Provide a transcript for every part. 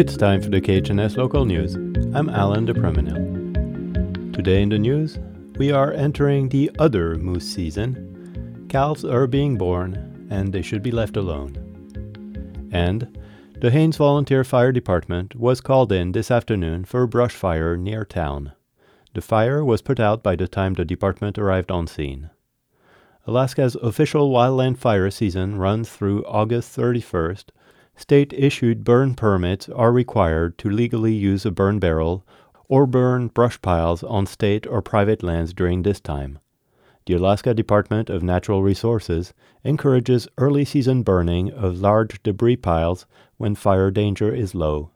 It's time for the KHNS local news. I'm Alan de Preminil. Today in the news, we are entering the other moose season. Calves are being born, and they should be left alone. And the Haines Volunteer Fire Department was called in this afternoon for a brush fire near town. The fire was put out by the time the department arrived on scene. Alaska's official wildland fire season runs through August 31st. State issued burn permits are required to legally use a burn barrel or burn brush piles on state or private lands during this time. The Alaska Department of Natural Resources encourages early season burning of large debris piles when fire danger is low.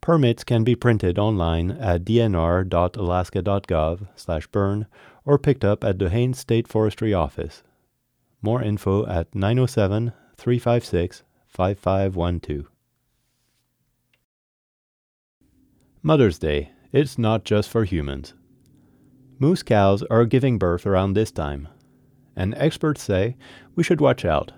Permits can be printed online at dnr.alaska.gov/burn or picked up at the Haines State Forestry Office. More info at 907 356 5512. Mother's Day. It's not just for humans. Moose cows are giving birth around this time, and experts say we should watch out.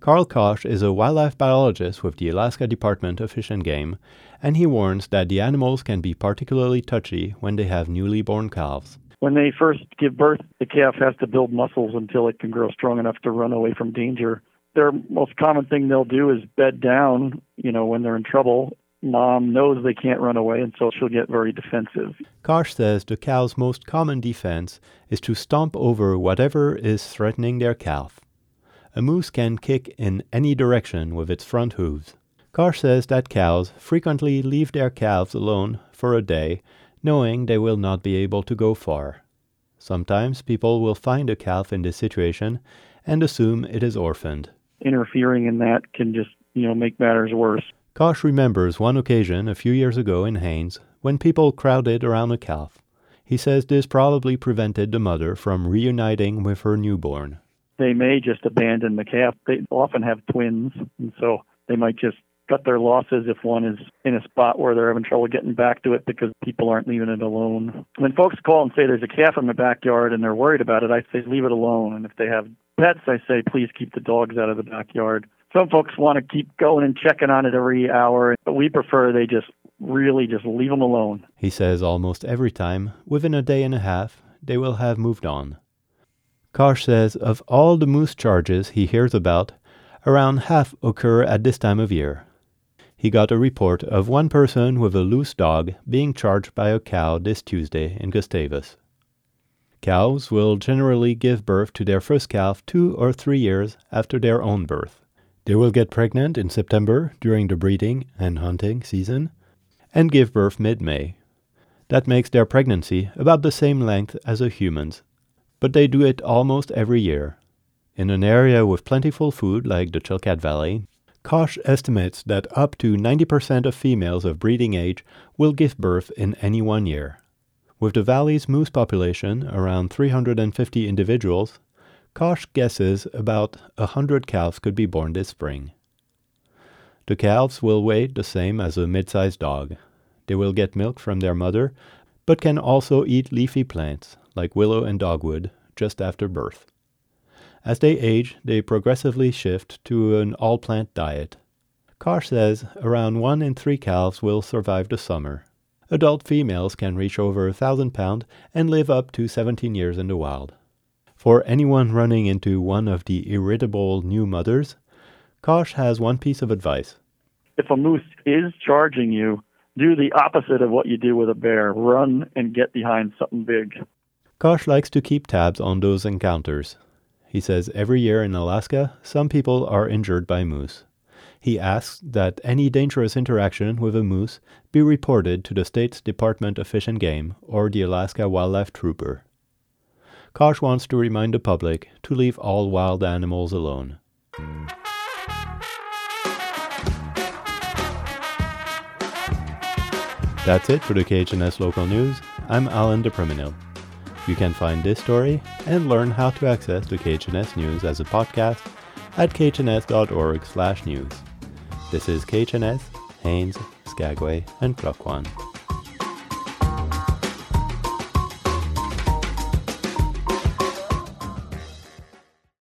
Carl Koch is a wildlife biologist with the Alaska Department of Fish and Game, and he warns that the animals can be particularly touchy when they have newly born calves. When they first give birth, the calf has to build muscles until it can grow strong enough to run away from danger. Their most common thing they'll do is bed down, you know, when they're in trouble. Mom knows they can't run away, and so she'll get very defensive. Koch says the cow's most common defense is to stomp over whatever is threatening their calf. A moose can kick in any direction with its front hooves. Koch says that cows frequently leave their calves alone for a day, knowing they will not be able to go far. Sometimes people will find a calf in this situation and assume it is orphaned. Interfering in that can just, you know, make matters worse. Koch remembers one occasion a few years ago in Haines when people crowded around a calf. He says this probably prevented the mother from reuniting with her newborn. They may just abandon the calf. They often have twins, and so they might just cut their losses if one is in a spot where they're having trouble getting back to it because people aren't leaving it alone. When folks call and say there's a calf in the backyard and they're worried about it, I say leave it alone. And if they have pets, I say please keep the dogs out of the backyard. Some folks want to keep going and checking on it every hour, but we prefer they just really just leave them alone. He says almost every time, within a day and a half, they will have moved on. Koch says of all the moose charges he hears about, around half occur at this time of year. He got a report of one person with a loose dog being charged by a cow this Tuesday in Gustavus. Cows will generally give birth to their first calf two or three years after their own birth. They will get pregnant in September during the breeding and hunting season and give birth mid May. That makes their pregnancy about the same length as a human's, but they do it almost every year. In an area with plentiful food like the Chilkat Valley, Koch estimates that up to 90% of females of breeding age will give birth in any one year. With the valley's moose population around 350 individuals, Koch guesses about a hundred calves could be born this spring. The calves will weigh the same as a mid-sized dog. They will get milk from their mother, but can also eat leafy plants like willow and dogwood just after birth. As they age, they progressively shift to an all-plant diet. Koch says around one in three calves will survive the summer. Adult females can reach over a thousand pounds and live up to 17 years in the wild. For anyone running into one of the irritable new mothers, Koch has one piece of advice. If a moose is charging you, do the opposite of what you do with a bear. Run and get behind something big. Koch likes to keep tabs on those encounters. He says every year in Alaska, some people are injured by moose. He asks that any dangerous interaction with a moose be reported to the state's Department of Fish and Game or the Alaska Wildlife Trooper. Koch wants to remind the public to leave all wild animals alone. That's it for the KHNS local news. I'm Alan de Preminil. You can find this story and learn how to access the KHNS news as a podcast at khns.org slash news. This is KHNS, Haines, Skagway, and Klukwan.